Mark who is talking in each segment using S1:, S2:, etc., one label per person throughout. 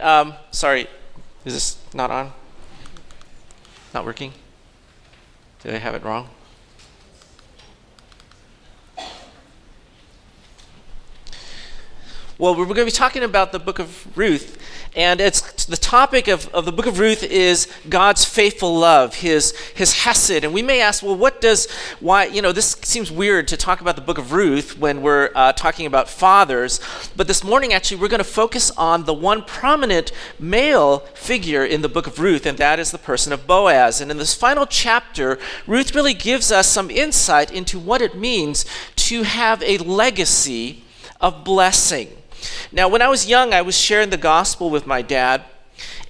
S1: Um, sorry, is this not on? Not working? Did I have it wrong? Well, we're going to be talking about the book of Ruth, and it's the topic of, of the book of Ruth is God's faithful love, his his hesed. And we may ask, well, what does why you know this seems weird to talk about the book of Ruth when we're uh, talking about fathers, but this morning actually we're going to focus on the one prominent male figure in the book of Ruth, and that is the person of Boaz. And in this final chapter, Ruth really gives us some insight into what it means to have a legacy of blessing. Now, when I was young, I was sharing the gospel with my dad.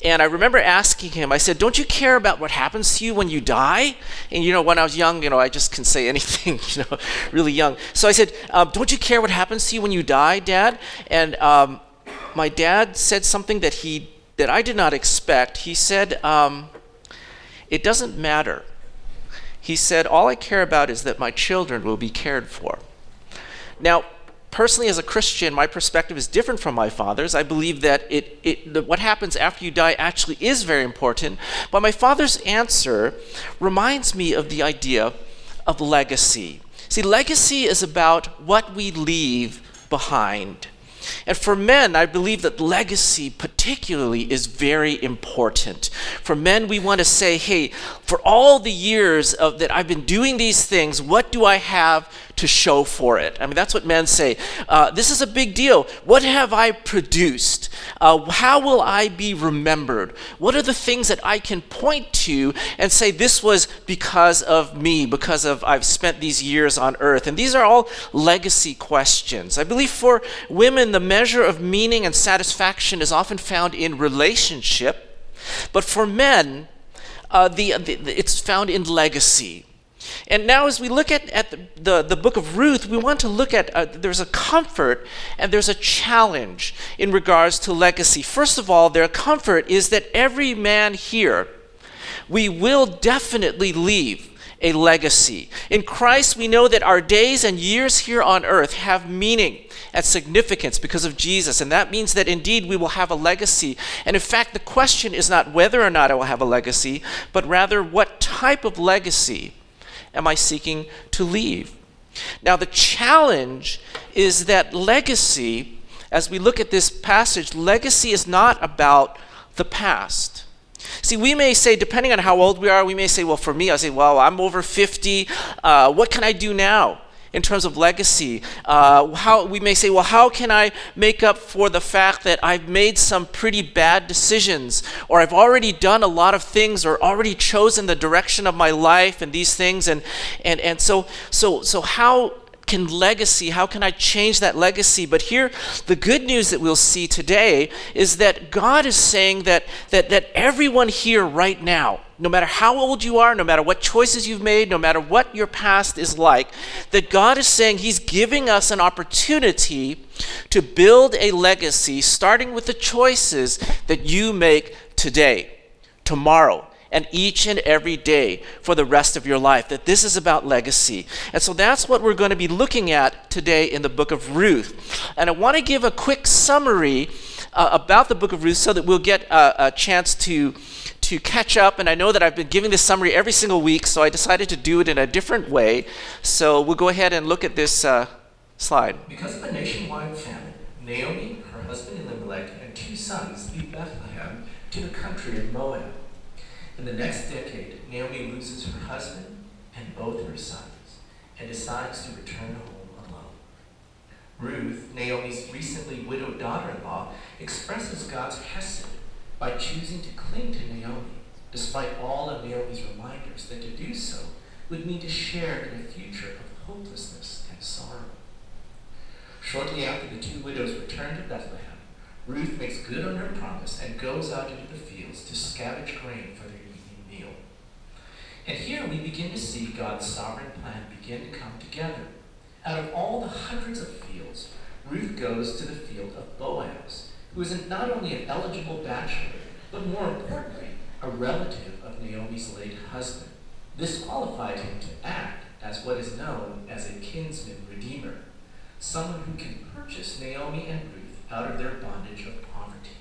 S1: And I remember asking him, I said, Don't you care about what happens to you when you die? And you know, when I was young, you know, I just can say anything, you know, really young. So I said, um, Don't you care what happens to you when you die, Dad? And um, my dad said something that he that I did not expect. He said, um, It doesn't matter. He said, All I care about is that my children will be cared for. Now, personally, as a Christian, my perspective is different from my father's. I believe that it, it, what happens after you die actually is very important. But my father's answer reminds me of the idea of legacy. See, legacy is about what we leave behind. And for men, I believe that legacy, particularly, is very important. For men, we want to say, hey, for all the years of, that I've been doing these things, what do I have to show for it. I mean, that's what men say. Uh, this is a big deal. What have I produced? Uh, how will I be remembered? What are the things that I can point to and say, this was because of me, because of I've spent these years on earth? And these are all legacy questions. I believe for women, the measure of meaning and satisfaction is often found in relationship, but for men, uh, the, the, it's found in legacy. And now, as we look at, at the, the, the book of Ruth, we want to look at uh, there's a comfort and there's a challenge in regards to legacy. First of all, their comfort is that every man here, we will definitely leave a legacy. In Christ, we know that our days and years here on earth have meaning and significance because of Jesus. And that means that indeed we will have a legacy. And in fact, the question is not whether or not I will have a legacy, but rather what type of legacy am I seeking to leave? Now, the challenge is that legacy, as we look at this passage, legacy is not about the past. See, we may say, depending on how old we are, we may say, well, for me, I say, well, I'm over 50. Uh, what can I do now? In terms of legacy. Uh, how we may say, well, how can I make up for the fact that I've made some pretty bad decisions, or I've already done a lot of things, or already chosen the direction of my life and these things, and and and so so so how can legacy, how can I change that legacy? But here, the good news that we'll see today is that God is saying that, that, that everyone here right now, no matter how old you are, no matter what choices you've made, no matter what your past is like, that God is saying He's giving us an opportunity to build a legacy, starting with the choices that you make today, tomorrow, and each and every day for the rest of your life. That this is about legacy. And so that's what we're going to be looking at today in the book of Ruth. And I want to give a quick summary uh, about the book of Ruth so that we'll get a, a chance to to catch up and I know that I've been giving this summary every single week so I decided to do it in a different way. So we'll go ahead and look at this uh, slide.
S2: Because of a nationwide famine, Naomi, her husband Elimelech, and two sons leave Bethlehem to the country of Moab. In the next decade, Naomi loses her husband and both her sons and decides to return home alone. Ruth, Naomi's recently widowed daughter in law, expresses God's hesed by choosing to cling to Naomi, despite all of Naomi's reminders that to do so would mean to share in a future of hopelessness and sorrow. Shortly after the two widows return to Bethlehem, Ruth makes good on her promise and goes out into the fields to scavenge grain for their and here we begin to see God's sovereign plan begin to come together. Out of all the hundreds of fields, Ruth goes to the field of Boaz, who is not only an eligible bachelor, but more importantly, a relative of Naomi's late husband. This qualified him to act as what is known as a kinsman redeemer, someone who can purchase Naomi and Ruth out of their bondage of poverty.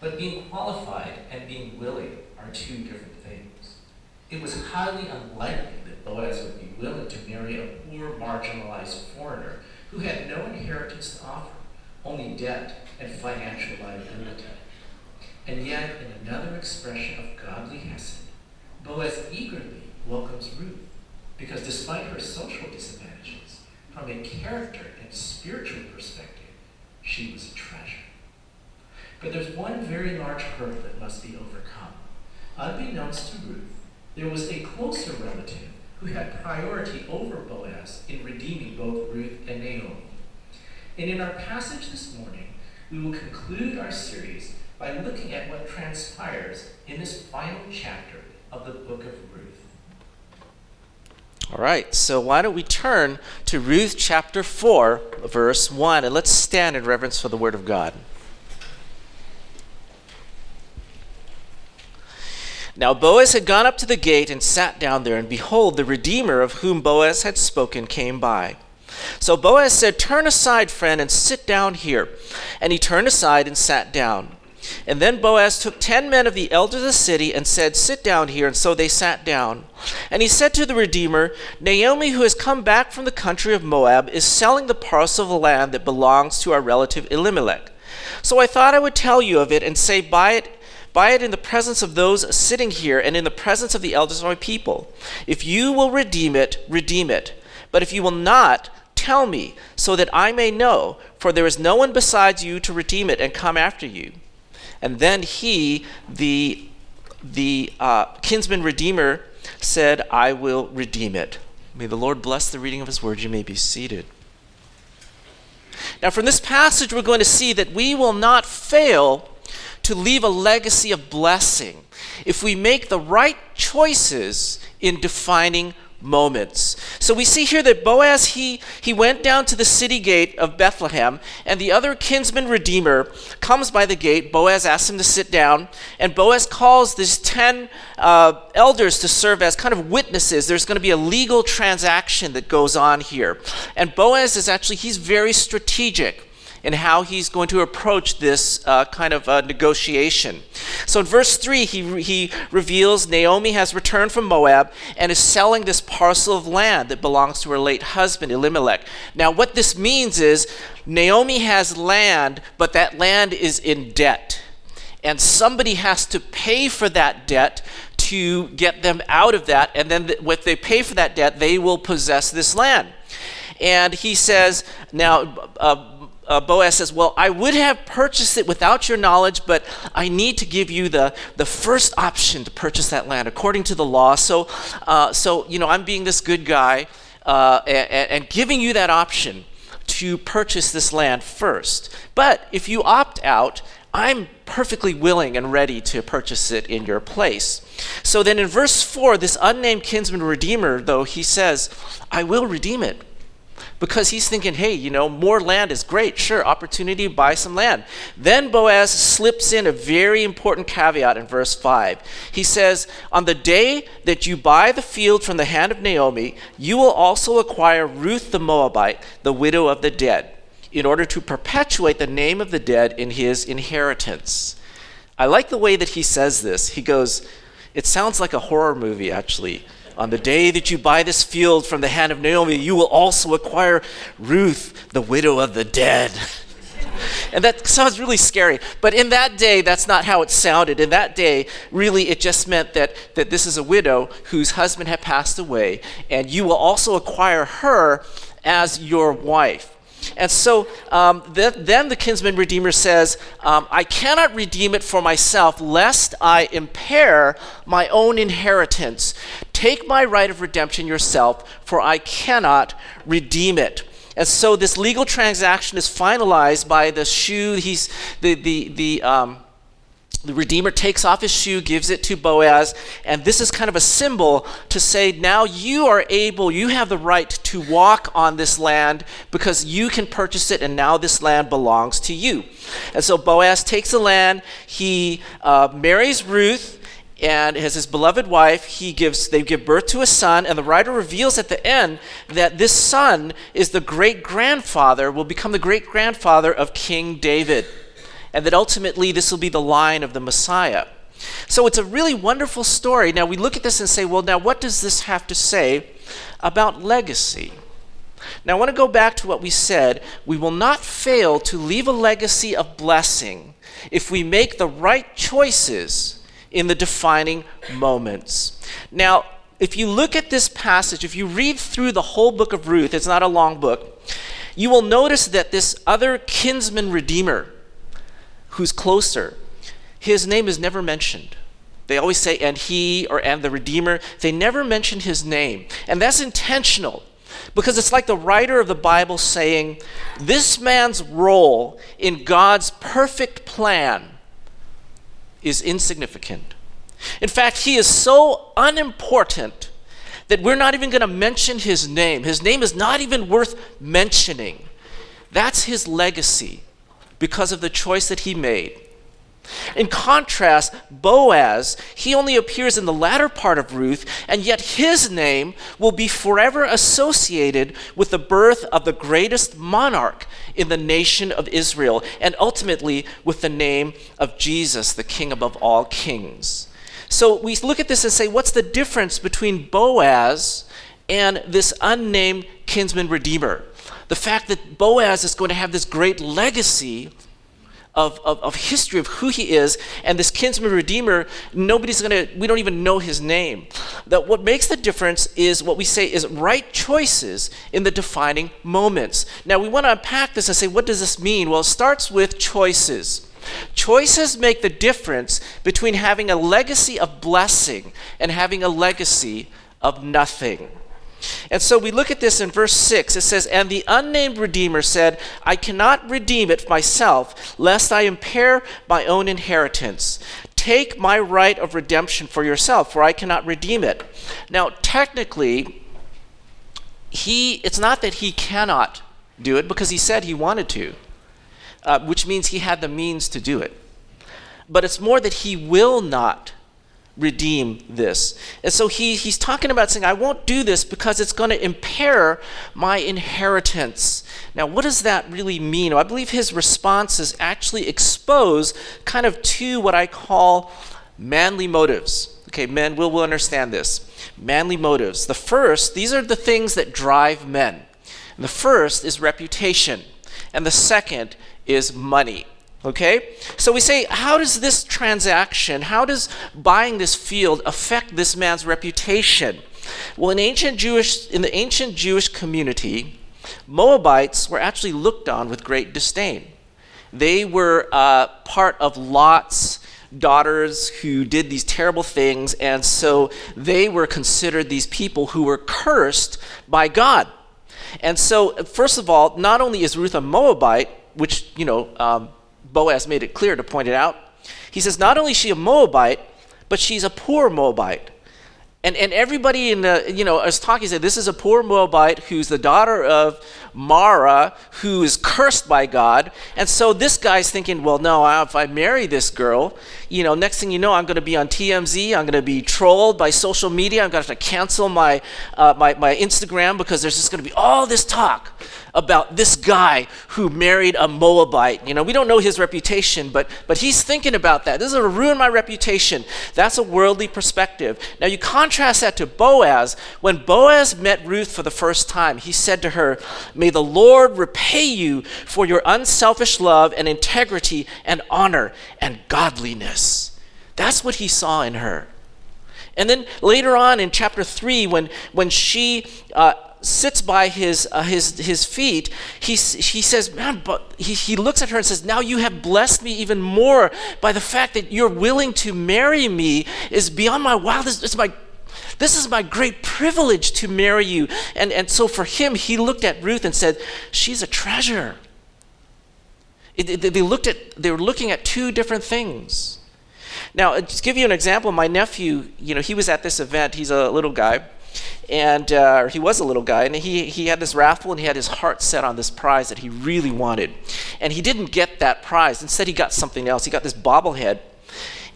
S2: But being qualified and being willing are two different things. It was highly unlikely that Boaz would be willing to marry a poor, marginalized foreigner who had no inheritance to offer, only debt and financial liability. And yet, in another expression of godly hesed, Boaz eagerly welcomes Ruth, because despite her social disadvantages, from a character and spiritual perspective, she was a treasure. But there's one very large hurdle that must be overcome. Unbeknownst to Ruth, there was a closer relative who had priority over Boaz in redeeming both Ruth and Naomi. And in our passage this morning, we will conclude our series by looking at what transpires in this final chapter of the book of Ruth.
S1: All right, so why don't we turn to Ruth chapter 4, verse 1, and let's stand in reverence for the word of God. Now Boaz had gone up to the gate and sat down there, and behold, the Redeemer of whom Boaz had spoken came by. So Boaz said, Turn aside, friend, and sit down here. And he turned aside and sat down. And then Boaz took ten men of the elders of the city and said, Sit down here. And so they sat down. And he said to the Redeemer, Naomi, who has come back from the country of Moab, is selling the parcel of land that belongs to our relative Elimelech. So I thought I would tell you of it and say, Buy it Buy it in the presence of those sitting here and in the presence of the elders of my people. If you will redeem it, redeem it. But if you will not, tell me, so that I may know, for there is no one besides you to redeem it and come after you. And then he, the, the uh, kinsman redeemer, said, I will redeem it. May the Lord bless the reading of his word. You may be seated. Now, from this passage, we're going to see that we will not fail to leave a legacy of blessing if we make the right choices in defining moments. So we see here that Boaz he he went down to the city gate of Bethlehem and the other kinsman redeemer comes by the gate. Boaz asks him to sit down and Boaz calls these 10 uh, elders to serve as kind of witnesses. There's going to be a legal transaction that goes on here. And Boaz is actually he's very strategic and how he's going to approach this uh, kind of uh, negotiation. So in verse 3, he, he reveals Naomi has returned from Moab and is selling this parcel of land that belongs to her late husband, Elimelech. Now, what this means is Naomi has land, but that land is in debt. And somebody has to pay for that debt to get them out of that. And then, th- if they pay for that debt, they will possess this land. And he says, now, uh, uh, Boaz says, Well, I would have purchased it without your knowledge, but I need to give you the, the first option to purchase that land according to the law. So, uh, so you know, I'm being this good guy uh, and, and giving you that option to purchase this land first. But if you opt out, I'm perfectly willing and ready to purchase it in your place. So then in verse 4, this unnamed kinsman redeemer, though, he says, I will redeem it because he's thinking, hey, you know, more land is great. Sure, opportunity to buy some land. Then Boaz slips in a very important caveat in verse 5. He says, On the day that you buy the field from the hand of Naomi, you will also acquire Ruth the Moabite, the widow of the dead, in order to perpetuate the name of the dead in his inheritance. I like the way that he says this. He goes, It sounds like a horror movie, actually. On the day that you buy this field from the hand of Naomi, you will also acquire Ruth, the widow of the dead. and that sounds really scary. But in that day, that's not how it sounded. In that day, really, it just meant that, that this is a widow whose husband had passed away, and you will also acquire her as your wife. And so um, th- then the kinsman redeemer says, um, I cannot redeem it for myself, lest I impair my own inheritance. Take my right of redemption yourself, for I cannot redeem it. And so this legal transaction is finalized by the shoe. He's the the the um, the Redeemer takes off his shoe, gives it to Boaz, and this is kind of a symbol to say, now you are able, you have the right to walk on this land because you can purchase it, and now this land belongs to you. And so Boaz takes the land, he uh, marries Ruth, and as his beloved wife, he gives, they give birth to a son, and the writer reveals at the end that this son is the great grandfather, will become the great grandfather of King David. and that ultimately this will be the line of the Messiah. So it's a really wonderful story. Now we look at this and say, well, now what does this have to say about legacy? Now I want to go back to what we said. We will not fail to leave a legacy of blessing if we make the right choices in the defining moments. Now, if you look at this passage, if you read through the whole book of Ruth, it's not a long book, you will notice that this other kinsman redeemer who's closer, his name is never mentioned. They always say, and he or and the Redeemer. They never mention his name. And that's intentional because it's like the writer of the Bible saying, this man's role in God's perfect plan is insignificant. In fact, he is so unimportant that we're not even going to mention his name. His name is not even worth mentioning. That's his legacy because of the choice that he made. In contrast, Boaz, he only appears in the latter part of Ruth, and yet his name will be forever associated with the birth of the greatest monarch in the nation of Israel, and ultimately with the name of Jesus, the King above all kings. So we look at this and say, what's the difference between Boaz and this unnamed kinsman redeemer? The fact that Boaz is going to have this great legacy of, of, of history of who he is, and this kinsman redeemer, nobody's gonna, we don't even know his name. That what makes the difference is what we say is right choices in the defining moments. Now we want to unpack this and say, what does this mean? Well, it starts with choices. Choices make the difference between having a legacy of blessing and having a legacy of nothing. And so we look at this in verse 6. It says, And the unnamed Redeemer said, I cannot redeem it myself, lest I impair my own inheritance. Take my right of redemption for yourself, for I cannot redeem it. Now, technically, he, it's not that he cannot do it, because he said he wanted to, uh, which means he had the means to do it. But it's more that he will not redeem this. And so he, he's talking about saying, I won't do this because it's going to impair my inheritance. Now, what does that really mean? I believe his responses actually expose kind of two what I call manly motives. Okay, men will, will understand this. Manly motives. The first, these are the things that drive men. And the first is reputation, and the second is money. Okay? So we say, how does this transaction, how does buying this field affect this man's reputation? Well, in ancient Jewish, in the ancient Jewish community, Moabites were actually looked on with great disdain. They were uh, part of Lot's daughters who did these terrible things, and so they were considered these people who were cursed by God. And so, first of all, not only is Ruth a Moabite, which, you know, um, Boaz made it clear to point it out. He says, not only is she a Moabite, but she's a poor Moabite. And, and everybody in the, you know, is talking, said, this is a poor Moabite who's the daughter of Mara, who is cursed by God. And so this guy's thinking, well, no, if I marry this girl, you know, next thing you know, I'm going to be on TMZ. I'm going to be trolled by social media. I'm going to have to cancel my, uh, my, my Instagram because there's just going to be all this talk about this guy who married a Moabite. You know, we don't know his reputation, but, but he's thinking about that. This is going to ruin my reputation. That's a worldly perspective. Now, you contrast that to Boaz. When Boaz met Ruth for the first time, he said to her, May the Lord repay you for your unselfish love and integrity and honor and godliness. That's what he saw in her. And then later on in chapter 3, when, when she uh, sits by his, uh, his, his feet, he, he says, Man, but he, he looks at her and says, Now you have blessed me even more by the fact that you're willing to marry me is beyond my wildest, it's my this is my great privilege to marry you. And, and so for him, he looked at Ruth and said, She's a treasure. It, it, they, looked at, they were looking at two different things. Now, just give you an example, my nephew, you know, he was at this event. He's a little guy and uh, he was a little guy, and he, he had this raffle, and he had his heart set on this prize that he really wanted. And he didn't get that prize. Instead, he got something else. He got this bobblehead.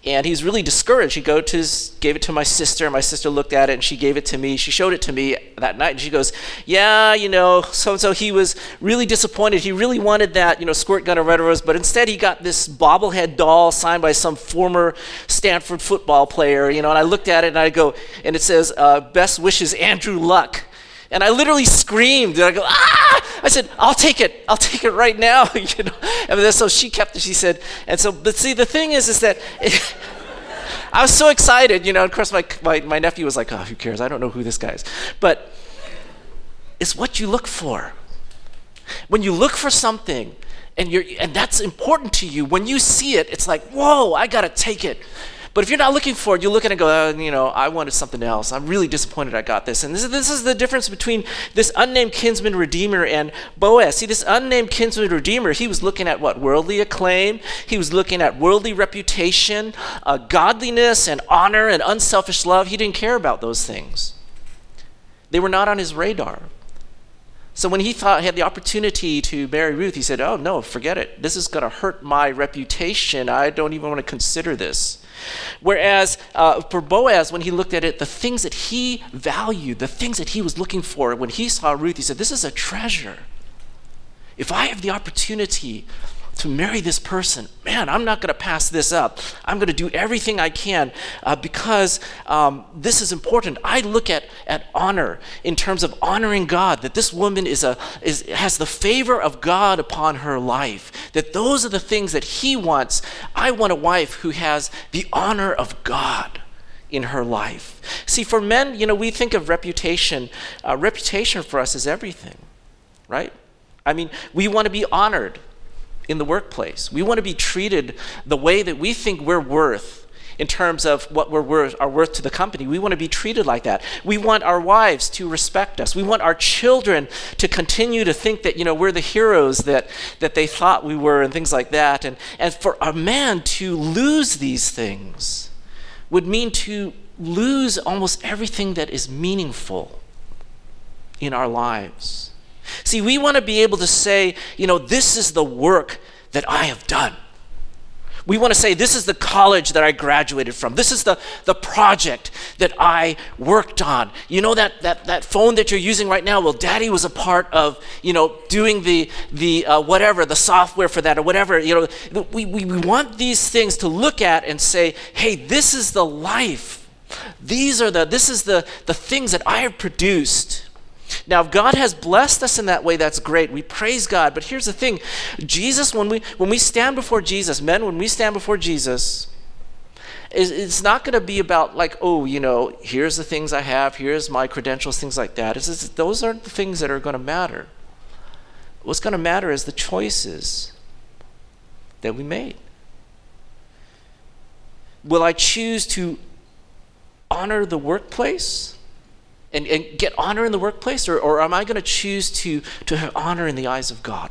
S1: And he's really discouraged. He go to his, gave it to my sister. My sister looked at it and she gave it to me. She showed it to me that night, and she goes, "Yeah, you know, so and so he was really disappointed. He really wanted that, you know, squirt gun or whatever it but instead he got this bobblehead doll signed by some former Stanford football player, you know." And I looked at it and I go, and it says, uh, "Best wishes, Andrew Luck." And I literally screamed. And I go, ah! I said, I'll take it. I'll take it right now. you know. And so she kept it. She said, and so, but see, the thing is, is that I was so excited, you know. Of course, my, my, my nephew was like, oh, who cares? I don't know who this guy is. But it's what you look for. When you look for something, and you're, and that's important to you. When you see it, it's like, whoa, I gotta take it. But if you're not looking for it, you look at it and go, uh, you know, I wanted something else. I'm really disappointed I got this. And this is, this is the difference between this unnamed kinsman redeemer and Boaz. See, this unnamed kinsman redeemer, he was looking at what? Worldly acclaim. He was looking at worldly reputation, uh, godliness and honor and unselfish love. He didn't care about those things. They were not on his radar. So when he thought he had the opportunity to marry Ruth, he said, "Oh no, forget it. This is going to hurt my reputation. I don't even want to consider this." Whereas uh, for Boaz, when he looked at it, the things that he valued, the things that he was looking for, when he saw Ruth, he said, This is a treasure. If I have the opportunity to marry this person, man, I'm not going to pass this up. I'm going to do everything I can uh, because um, this is important. I look at, at honor in terms of honoring God, that this woman is a, is, has the favor of God upon her life, that those are the things that he wants. I want a wife who has the honor of God in her life. See, for men, you know, we think of reputation. Uh, reputation for us is everything, right? I mean, we want to be honored in the workplace. We want to be treated the way that we think we're worth in terms of what we're worth, are worth to the company. We want to be treated like that. We want our wives to respect us. We want our children to continue to think that, you know, we're the heroes that, that they thought we were and things like that. And, and for a man to lose these things would mean to lose almost everything that is meaningful in our lives. See, we want to be able to say, you know, this is the work that I have done. We want to say, this is the college that I graduated from. This is the, the project that I worked on. You know that, that, that phone that you're using right now? Well, daddy was a part of, you know, doing the, the uh, whatever, the software for that or whatever. You know, we, we, we want these things to look at and say, hey, this is the life. These are the, this is the, the things that I have produced. Now, if God has blessed us in that way, that's great. We praise God. But here's the thing Jesus, when we, when we stand before Jesus, men, when we stand before Jesus, it's not going to be about like, oh, you know, here's the things I have, here's my credentials, things like that. It's, those aren't the things that are going to matter. What's going to matter is the choices that we made. Will I choose to honor the workplace? And, and get honor in the workplace, or, or am I going to choose to, to have honor in the eyes of God?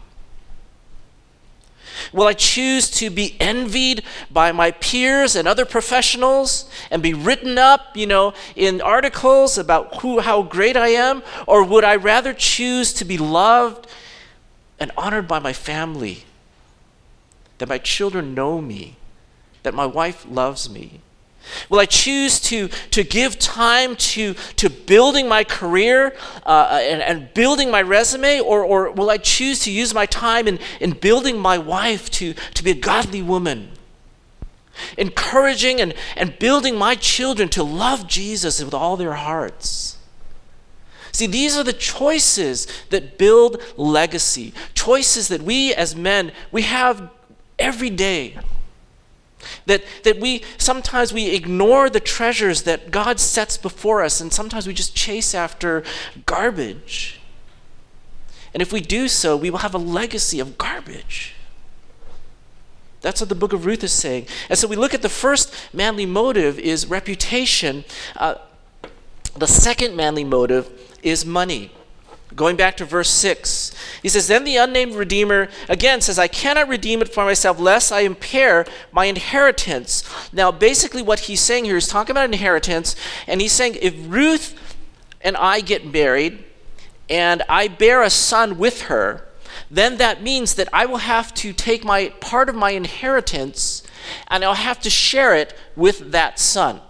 S1: Will I choose to be envied by my peers and other professionals and be written up, you know, in articles about who, how great I am? Or would I rather choose to be loved and honored by my family? That my children know me, that my wife loves me, Will I choose to, to give time to, to building my career uh, and, and building my resume, or, or will I choose to use my time in, in building my wife to, to be a godly woman? Encouraging and, and building my children to love Jesus with all their hearts. See, these are the choices that build legacy. Choices that we as men, we have every day. That, that we sometimes we ignore the treasures that God sets before us, and sometimes we just chase after garbage. And if we do so, we will have a legacy of garbage. That's what the book of Ruth is saying. And so we look at the first manly motive is reputation. Uh, the second manly motive is money. Going back to verse 6, he says, Then the unnamed Redeemer again says, I cannot redeem it for myself, lest I impair my inheritance. Now, basically, what he's saying here is talking about inheritance, and he's saying, If Ruth and I get married, and I bear a son with her, then that means that I will have to take my part of my inheritance and I'll have to share it with that son.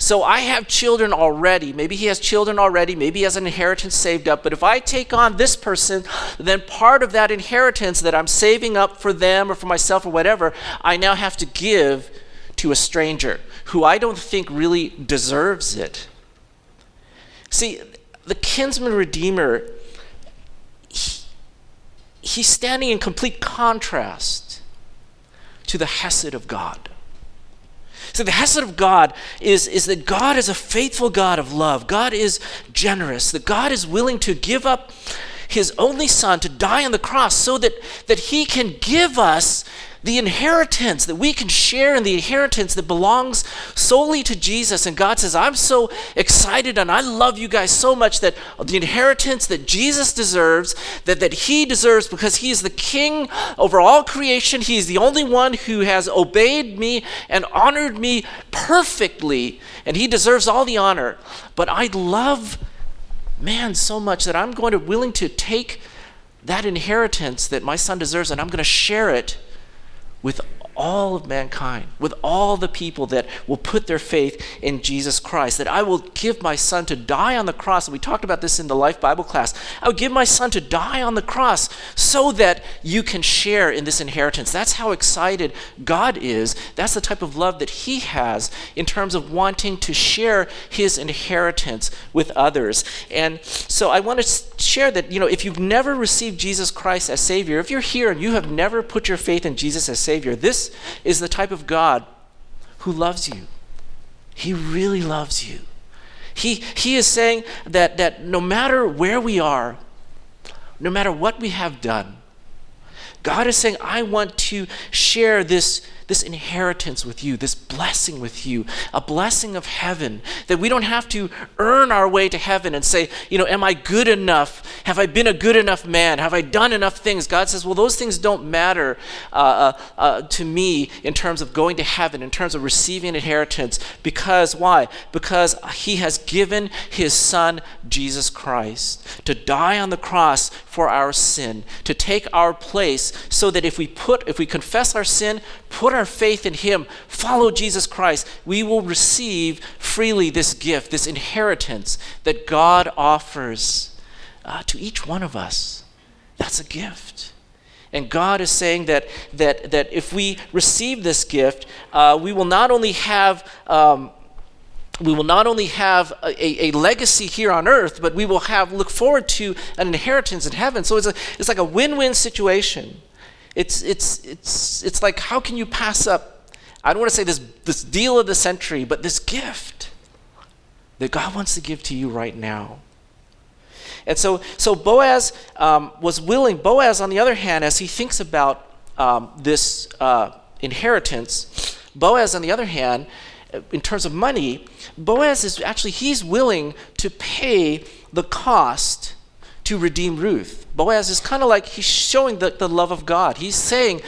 S1: So I have children already. Maybe he has children already. Maybe he has an inheritance saved up. But if I take on this person, then part of that inheritance that I'm saving up for them or for myself or whatever, I now have to give to a stranger who I don't think really deserves it. See, the kinsman redeemer, he, he's standing in complete contrast to the Hesed of God. So the Hesed of God is, is that God is a faithful God of love. God is generous. That God is willing to give up his only son to die on the cross so that, that he can give us the inheritance, that we can share in the inheritance that belongs solely to Jesus. And God says, I'm so excited and I love you guys so much that the inheritance that Jesus deserves, that, that He deserves because He is the King over all creation, He is the only one who has obeyed me and honored me perfectly, and He deserves all the honor. But I love man so much that I'm going to willing to take that inheritance that my son deserves and I'm going to share it with all of mankind, with all the people that will put their faith in Jesus Christ. That I will give my son to die on the cross. And we talked about this in the Life Bible class. I would give my son to die on the cross so that you can share in this inheritance. That's how excited God is. That's the type of love that he has in terms of wanting to share his inheritance with others. And so I want to share that, you know, if you've never received Jesus Christ as Savior, if you're here and you have never put your faith in Jesus as Savior, this is the type of God who loves you. He really loves you. He, he is saying that, that no matter where we are, no matter what we have done, God is saying, I want to share this this inheritance with you, this blessing with you, a blessing of heaven, that we don't have to earn our way to heaven and say, you know, am I good enough? Have I been a good enough man? Have I done enough things? God says, well, those things don't matter uh, uh, uh, to me in terms of going to heaven, in terms of receiving inheritance. Because why? Because He has given His Son, Jesus Christ, to die on the cross for our sin, to take our place, so that if we put, if we confess our sin, put our faith in Him, follow Jesus Christ, we will receive freely this gift, this inheritance that God offers uh, to each one of us. That's a gift. And God is saying that, that, that if we receive this gift, uh, we will not only have. Um, we will not only have a, a, legacy here on earth, but we will have look forward to an inheritance in heaven. So it's, a, it's like a win-win situation. It's, it's, it's, it's like, how can you pass up, I don't want to say this, this deal of the century, but this gift that God wants to give to you right now. And so, so Boaz um, was willing. Boaz, on the other hand, as he thinks about um, this uh, inheritance, Boaz, on the other hand, in terms of money, Boaz is actually, he's willing to pay the cost to redeem Ruth. Boaz is kind of like he's showing the, the love of God. He's saying,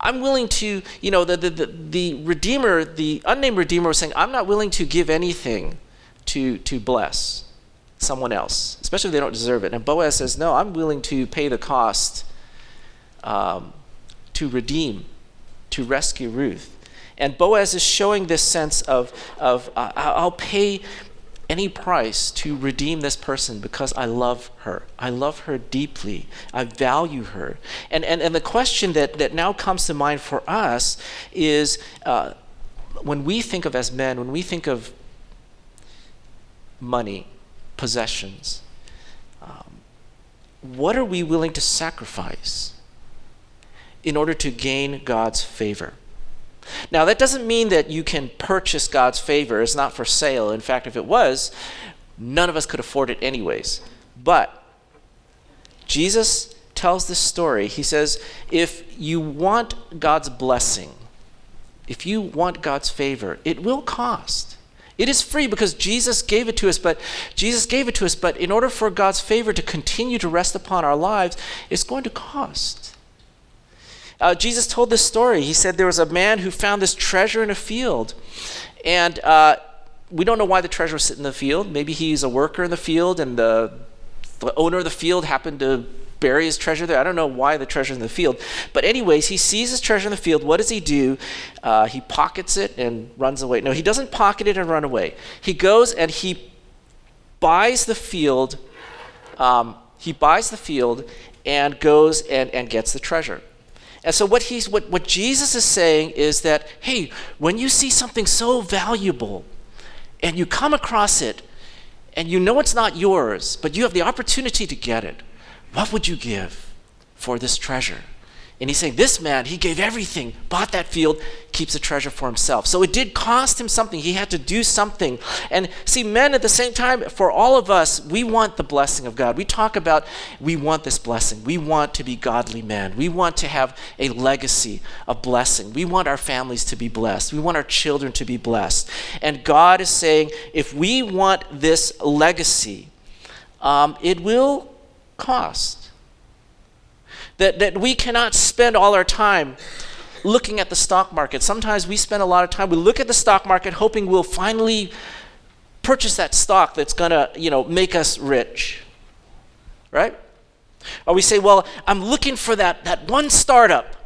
S1: I'm willing to, you know, the, the, the, the Redeemer, the unnamed Redeemer was saying, I'm not willing to give anything to, to bless someone else, especially if they don't deserve it. And Boaz says, No, I'm willing to pay the cost um, to redeem, to rescue Ruth. And Boaz is showing this sense of, of uh, I'll pay any price to redeem this person because I love her. I love her deeply. I value her. And, and, and the question that, that now comes to mind for us is uh, when we think of, as men, when we think of money, possessions, um, what are we willing to sacrifice in order to gain God's favor? Now, that doesn't mean that you can purchase God's favor. It's not for sale. In fact, if it was, none of us could afford it anyways. But Jesus tells this story. He says, if you want God's blessing, if you want God's favor, it will cost. It is free because Jesus gave it to us, but Jesus gave it to us, but in order for God's favor to continue to rest upon our lives, it's going to cost. Uh, Jesus told this story. He said there was a man who found this treasure in a field. And uh, we don't know why the treasure was sitting in the field. Maybe he's a worker in the field and the, the owner of the field happened to bury his treasure there. I don't know why the treasure's in the field. But, anyways, he sees his treasure in the field. What does he do? Uh, he pockets it and runs away. No, he doesn't pocket it and run away. He goes and he buys the field. Um, he buys the field and goes and, and gets the treasure. And so what he's what, what Jesus is saying is that, hey, when you see something so valuable and you come across it and you know it's not yours, but you have the opportunity to get it, what would you give for this treasure? And he's saying, This man, he gave everything, bought that field, keeps the treasure for himself. So it did cost him something. He had to do something. And see, men at the same time, for all of us, we want the blessing of God. We talk about we want this blessing. We want to be godly men. We want to have a legacy of blessing. We want our families to be blessed. We want our children to be blessed. And God is saying, if we want this legacy, um, it will cost. That, that we cannot spend all our time looking at the stock market. Sometimes we spend a lot of time, we look at the stock market hoping we'll finally purchase that stock that's going to, you know, make us rich. Right? Or we say, well, I'm looking for that, that one startup.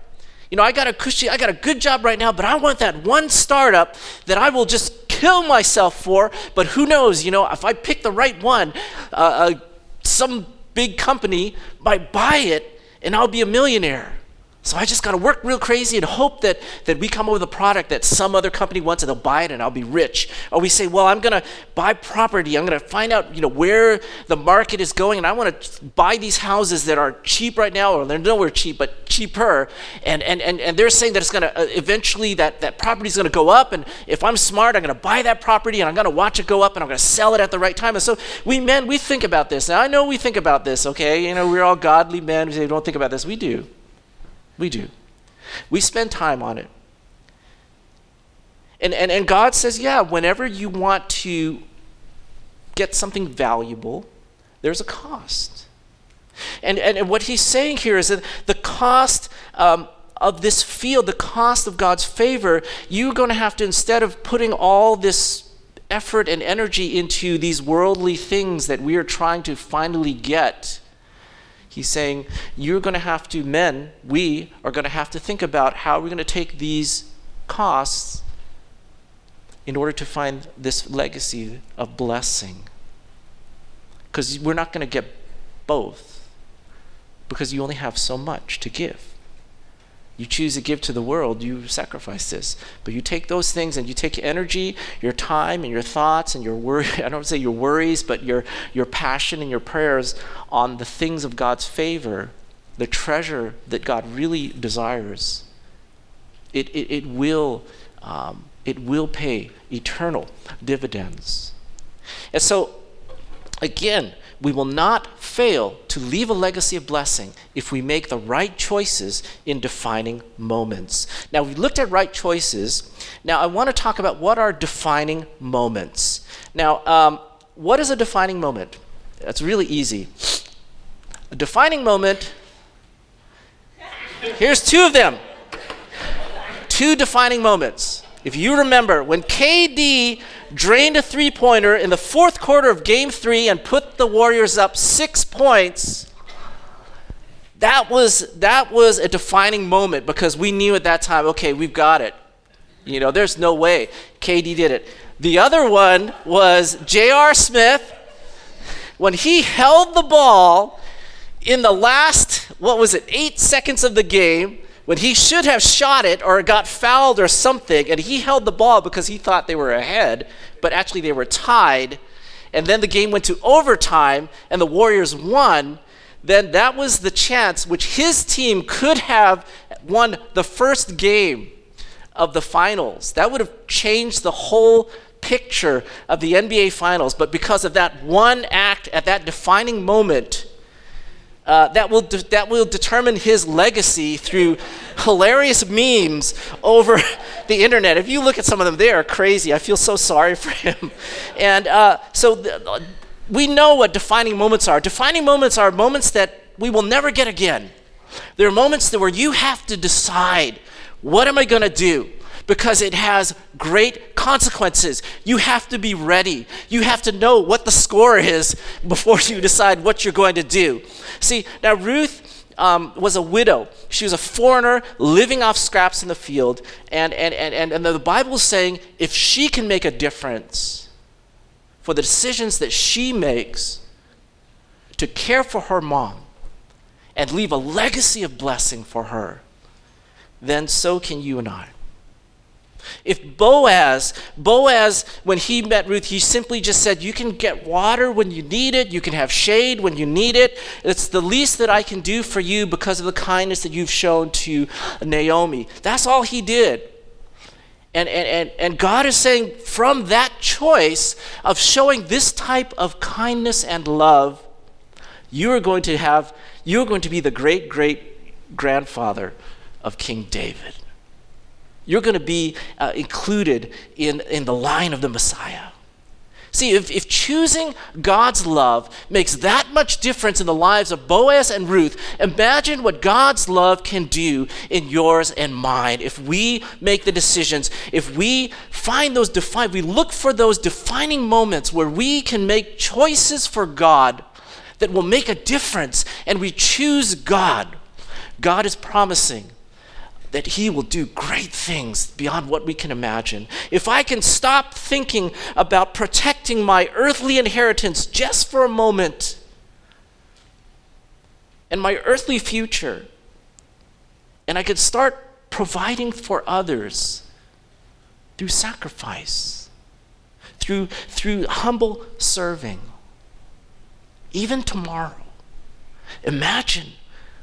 S1: You know, I got a cushy, I got a good job right now, but I want that one startup that I will just kill myself for. But who knows, you know, if I pick the right one, uh, uh, some big company might buy it and I'll be a millionaire. So I just got to work real crazy and hope that, that we come up with a product that some other company wants and they'll buy it and I'll be rich. Or we say, well, I'm going to buy property. I'm going to find out, you know, where the market is going and I want to buy these houses that are cheap right now or they're nowhere cheap, but cheaper. And, and, and, and they're saying that it's going to uh, eventually that, that property is going to go up. And if I'm smart, I'm going to buy that property and I'm going to watch it go up and I'm going to sell it at the right time. And so we men, we think about this. Now I know we think about this, okay? You know, we're all godly men. We don't think about this. We do. We do. We spend time on it. And, and, and God says, yeah, whenever you want to get something valuable, there's a cost. And, and, and what he's saying here is that the cost um, of this field, the cost of God's favor, you're going to have to, instead of putting all this effort and energy into these worldly things that we are trying to finally get, He's saying, You're going to have to, men, we are going to have to think about how we're going to take these costs in order to find this legacy of blessing. Because we're not going to get both, because you only have so much to give you choose to give to the world, you sacrifice this. But you take those things and you take energy, your time, and your thoughts, and your worry. I don't say your worries, but your, your passion and your prayers on the things of God's favor, the treasure that God really desires. It, it, it, will, um, it will pay eternal dividends. And so, again, we will not fail to leave a legacy of blessing if we make the right choices in defining moments. Now, we looked at right choices. Now, I want to talk about what are defining moments. Now, um, what is a defining moment? That's really easy. A defining moment, here's two of them. Two defining moments. If you remember, when KD drained a three pointer in the fourth quarter of game three and put the Warriors up six points, that was, that was a defining moment because we knew at that time, okay, we've got it. You know, there's no way KD did it. The other one was J.R. Smith when he held the ball in the last, what was it, eight seconds of the game when he should have shot it or got fouled or something, and he held the ball because he thought they were ahead, but actually they were tied, and then the game went to overtime and the Warriors won, then that was the chance which his team could have won the first game of the finals. That would have changed the whole picture of the NBA finals, but because of that one act at that defining moment, uh, that, will de- that will determine his legacy through hilarious memes over the internet. If you look at some of them, they are crazy. I feel so sorry for him. And uh, so th- we know what defining moments are. Defining moments are moments that we will never get again. There are moments that where you have to decide what am I going to do? Because it has great consequences. You have to be ready. You have to know what the score is before you decide what you're going to do. See, now Ruth um, was a widow. She was a foreigner living off scraps in the field. And, and, and, and, and the Bible is saying if she can make a difference for the decisions that she makes to care for her mom and leave a legacy of blessing for her, then so can you and I. If Boaz, Boaz, when he met Ruth, he simply just said, You can get water when you need it, you can have shade when you need it. It's the least that I can do for you because of the kindness that you've shown to Naomi. That's all he did. And, and, and, and God is saying, from that choice of showing this type of kindness and love, you are going to have, you are going to be the great great grandfather of King David. You're going to be uh, included in, in the line of the Messiah. See, if, if choosing God's love makes that much difference in the lives of Boaz and Ruth, imagine what God's love can do in yours and mine. If we make the decisions, if we find those define, we look for those defining moments where we can make choices for God that will make a difference, and we choose God. God is promising that He will do great things beyond what we can imagine. If I can stop thinking about protecting my earthly inheritance just for a moment and my earthly future, and I could start providing for others through sacrifice, through, through humble serving, even tomorrow, imagine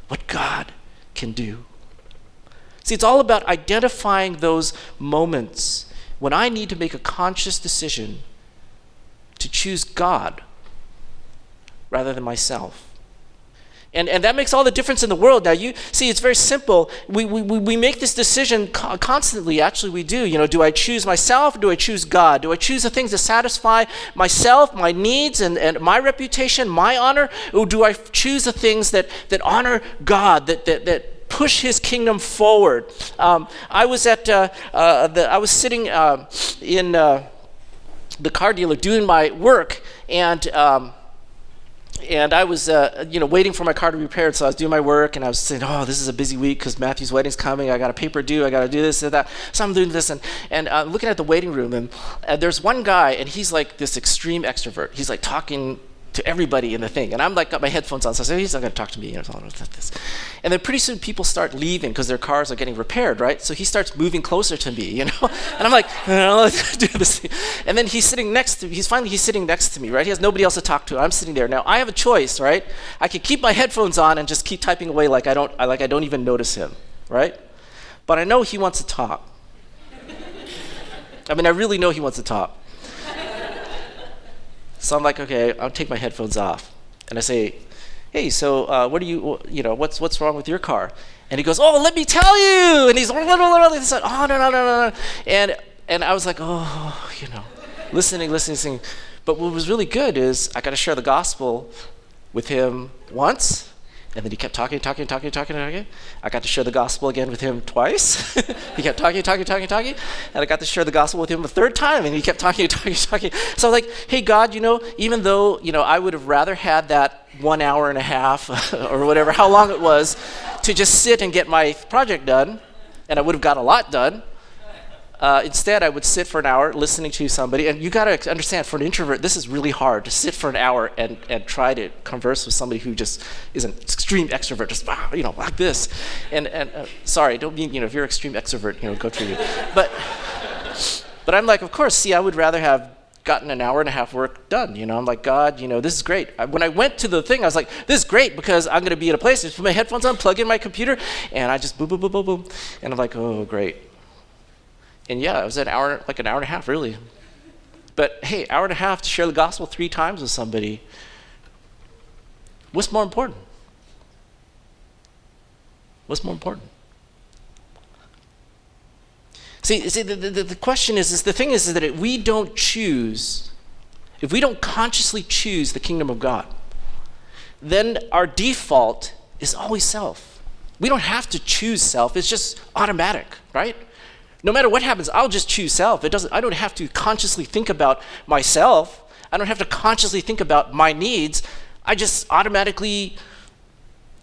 S1: what God can do. See, it's all about identifying those moments when I need to make a conscious decision to choose God rather than myself. And, and that makes all the difference in the world. Now, you see, it's very simple. We, we, we make this decision constantly. Actually, we do. You know, do I choose myself or do I choose God? Do I choose the things that satisfy myself, my needs, and, and my reputation, my honor? Or do I choose the things that, that honor God, that, that, that push his kingdom forward. Um, I was at uh, uh, the, I was sitting uh, in uh, the car dealer doing my work, and um, and I was, uh, you know, waiting for my car to be repaired. So I was doing my work, and I was saying, "Oh, this is a busy week because Matthew's wedding's coming. I got a paper due. I got to do this and that." So I'm doing this, and and uh, looking at the waiting room, and there's one guy, and he's like this extreme extrovert. He's like talking to everybody in the thing. And I'm like, got my headphones on, so I he's not going to talk to me. And then pretty soon people start leaving because their cars are getting repaired, right? So he starts moving closer to me, you know? And I'm like, do this. And then he's sitting next to me. He's finally, he's sitting next to me, right? He has nobody else to talk to. I'm sitting there. Now, I have a choice, right? I can keep my headphones on and just keep typing away like I don't, like I don't even notice him, right? But I know he wants to talk. I mean, I really know he wants to talk. So I'm like, okay, I'll take my headphones off. And I say, hey, so uh, what are you, you know, what's, what's wrong with your car? And he goes, oh, let me tell you. And he's, like, oh, no, no, no, no, no, no. And, and I was like, oh, you know, listening, listening, listening. But what was really good is I got to share the gospel with him once, and then he kept talking, talking, talking, talking, talking. I got to share the gospel again with him twice. he kept talking, talking, talking, talking. And I got to share the gospel with him a third time, and he kept talking, talking, talking. So I was like, hey, God, you know, even though, you know, I would have rather had that one hour and a half or whatever, how long it was, to just sit and get my project done, and I would have got a lot done. Uh, instead, I would sit for an hour listening to somebody. And you got to understand, for an introvert, this is really hard to sit for an hour and, and try to converse with somebody who just is an extreme extrovert, just, you know, like this. And, and uh, sorry, don't mean, you know, if you're an extreme extrovert, you know, go through you. But, but I'm like, of course, see, I would rather have gotten an hour and a half work done. You know, I'm like, God, you know, this is great. I, when I went to the thing, I was like, this is great because I'm going to be in a place, just put my headphones on, plug in my computer, and I just boom, boom, boom, boom, boom. And I'm like, oh, great and yeah, it was an hour, like an hour and a half, really. But hey, hour and a half to share the gospel three times with somebody. What's more important? What's more important? See, see the, the, the question is, is the thing is, is that if we don't choose, if we don't consciously choose the kingdom of God, then our default is always self. We don't have to choose self, it's just automatic, right? No matter what happens, I'll just choose self. It doesn't, I don't have to consciously think about myself. I don't have to consciously think about my needs. I just automatically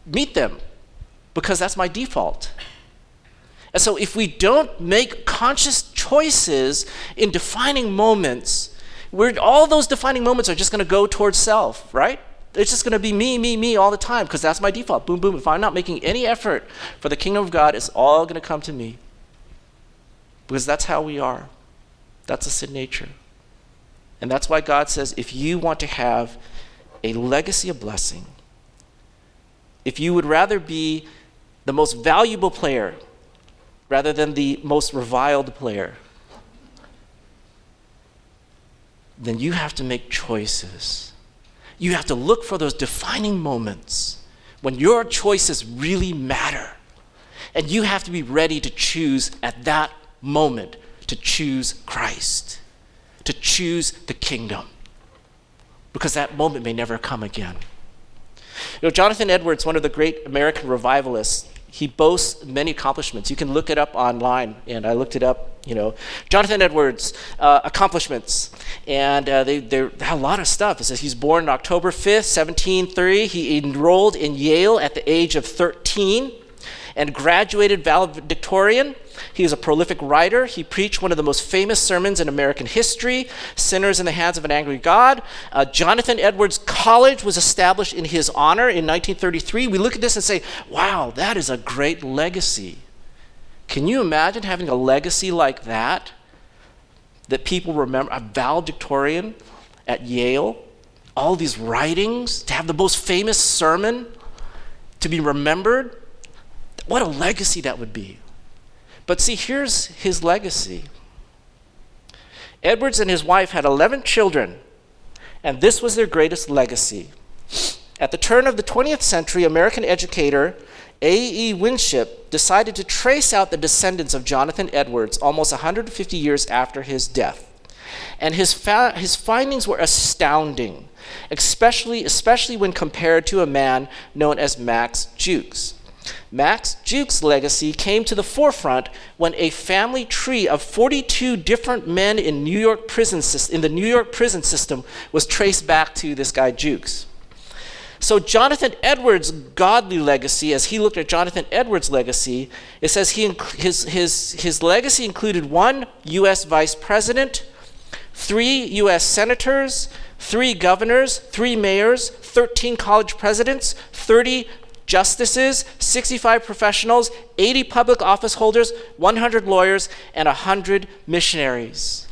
S1: meet them because that's my default. And so, if we don't make conscious choices in defining moments, we're, all those defining moments are just going to go towards self, right? It's just going to be me, me, me all the time because that's my default. Boom, boom. If I'm not making any effort for the kingdom of God, it's all going to come to me because that's how we are. That's a sin nature. And that's why God says if you want to have a legacy of blessing, if you would rather be the most valuable player rather than the most reviled player, then you have to make choices. You have to look for those defining moments when your choices really matter. And you have to be ready to choose at that moment to choose Christ, to choose the kingdom, because that moment may never come again. You know, Jonathan Edwards, one of the great American revivalists, he boasts many accomplishments. You can look it up online, and I looked it up. You know, Jonathan Edwards' uh, accomplishments, and uh, they they have a lot of stuff. It says he's born October fifth, seventeen thirty. He enrolled in Yale at the age of thirteen, and graduated valedictorian. He was a prolific writer. He preached one of the most famous sermons in American history, Sinners in the Hands of an Angry God. Uh, Jonathan Edwards College was established in his honor in 1933. We look at this and say, wow, that is a great legacy. Can you imagine having a legacy like that? That people remember, a valedictorian at Yale, all these writings, to have the most famous sermon to be remembered. What a legacy that would be. But see, here's his legacy. Edwards and his wife had 11 children, and this was their greatest legacy. At the turn of the 20th century, American educator A.E. Winship decided to trace out the descendants of Jonathan Edwards almost 150 years after his death. And his, fa- his findings were astounding, especially, especially when compared to a man known as Max Jukes. Max Jukes' legacy came to the forefront when a family tree of 42 different men in New York prison in the New York prison system was traced back to this guy Jukes. So Jonathan Edwards' godly legacy, as he looked at Jonathan Edwards' legacy, it says he, his, his, his legacy included one U.S. vice president, three U.S. senators, three governors, three mayors, 13 college presidents, 30 justices, 65 professionals, 80 public office holders, 100 lawyers, and 100 missionaries.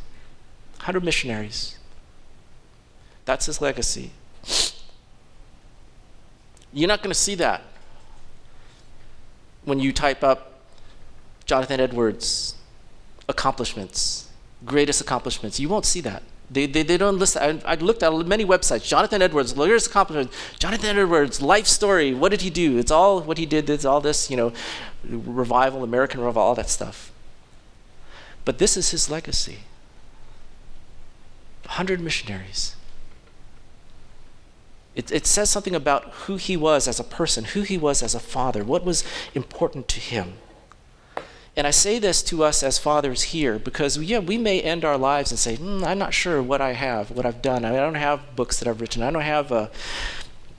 S1: 100 missionaries. That's his legacy. You're not going to see that when you type up Jonathan Edwards' accomplishments, greatest accomplishments. You won't see that. They, they, they don't list. I, I looked at many websites. Jonathan Edwards, lawyer's accomplishment. Jonathan Edwards, life story. What did he do? It's all what he did. It's all this, you know, revival, American revival, all that stuff. But this is his legacy. 100 missionaries. It, it says something about who he was as a person, who he was as a father, what was important to him. And I say this to us as fathers here because, yeah, we may end our lives and say, mm, I'm not sure what I have, what I've done. I, mean, I don't have books that I've written. I don't have, uh,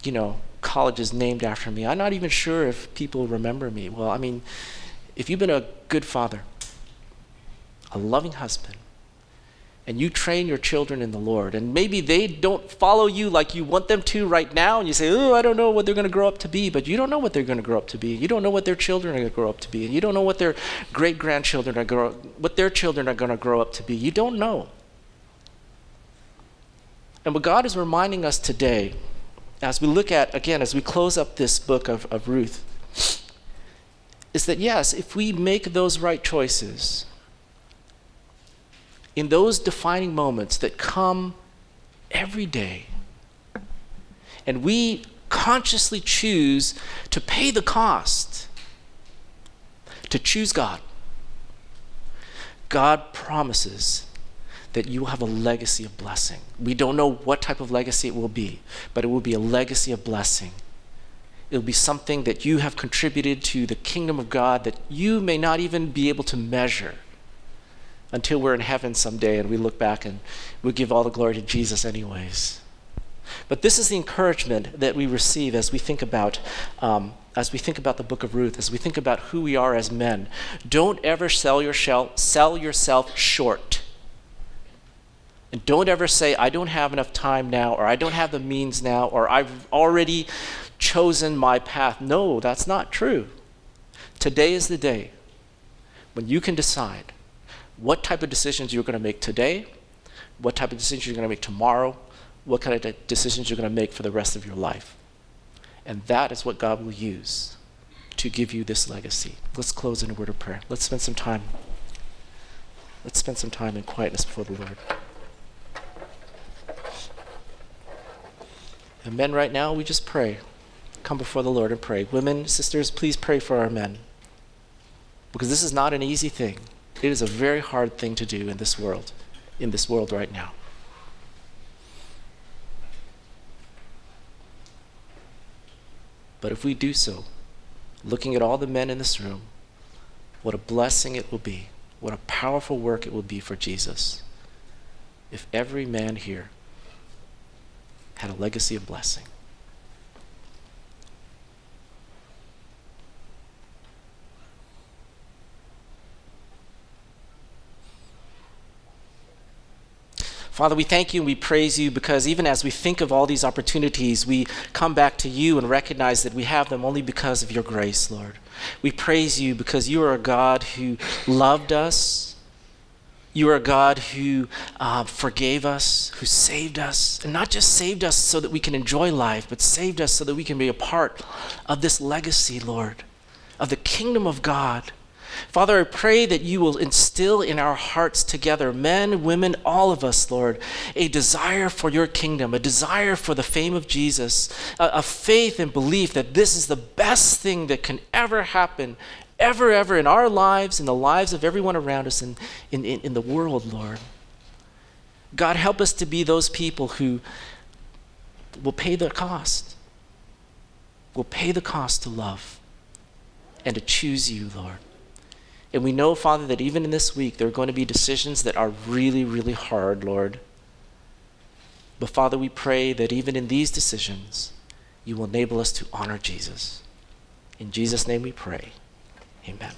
S1: you know, colleges named after me. I'm not even sure if people remember me. Well, I mean, if you've been a good father, a loving husband, and you train your children in the Lord, and maybe they don't follow you like you want them to right now, and you say, Oh, I don't know what they're going to grow up to be, but you don't know what they're going to grow up to be. You don't know what their children are going to grow up to be, and you don't know what their great grandchildren are grow, what their children are going to grow up to be. You don't know. And what God is reminding us today, as we look at, again, as we close up this book of, of Ruth, is that yes, if we make those right choices, in those defining moments that come every day, and we consciously choose to pay the cost to choose God, God promises that you will have a legacy of blessing. We don't know what type of legacy it will be, but it will be a legacy of blessing. It will be something that you have contributed to the kingdom of God that you may not even be able to measure until we're in heaven someday and we look back and we give all the glory to Jesus, anyways. But this is the encouragement that we receive as we think about. Um, as we think about the book of Ruth, as we think about who we are as men, don't ever sell, your shell, sell yourself short. And don't ever say, I don't have enough time now, or I don't have the means now, or I've already chosen my path. No, that's not true. Today is the day when you can decide what type of decisions you're going to make today, what type of decisions you're going to make tomorrow, what kind of decisions you're going to make for the rest of your life. And that is what God will use to give you this legacy. Let's close in a word of prayer. Let's spend some time. Let's spend some time in quietness before the Lord. And men, right now, we just pray. Come before the Lord and pray. Women, sisters, please pray for our men. Because this is not an easy thing. It is a very hard thing to do in this world, in this world right now. But if we do so, looking at all the men in this room, what a blessing it will be, what a powerful work it will be for Jesus if every man here had a legacy of blessing. Father, we thank you and we praise you because even as we think of all these opportunities, we come back to you and recognize that we have them only because of your grace, Lord. We praise you because you are a God who loved us. You are a God who uh, forgave us, who saved us, and not just saved us so that we can enjoy life, but saved us so that we can be a part of this legacy, Lord, of the kingdom of God Father, I pray that you will instill in our hearts together, men, women, all of us, Lord, a desire for your kingdom, a desire for the fame of Jesus, a, a, faith and belief that this is the best thing that can ever happen, ever, ever in our lives, in the lives of everyone around us, and in, in, in the world, Lord. God, help us to be those people who will pay the cost, will pay the cost to love and to choose you, Lord. And we know, Father, that even in this week, there are going to be decisions that are really, really hard, Lord. But Father, we pray that even in these decisions, you will enable us to honor Jesus. In Jesus' name we pray. Amen.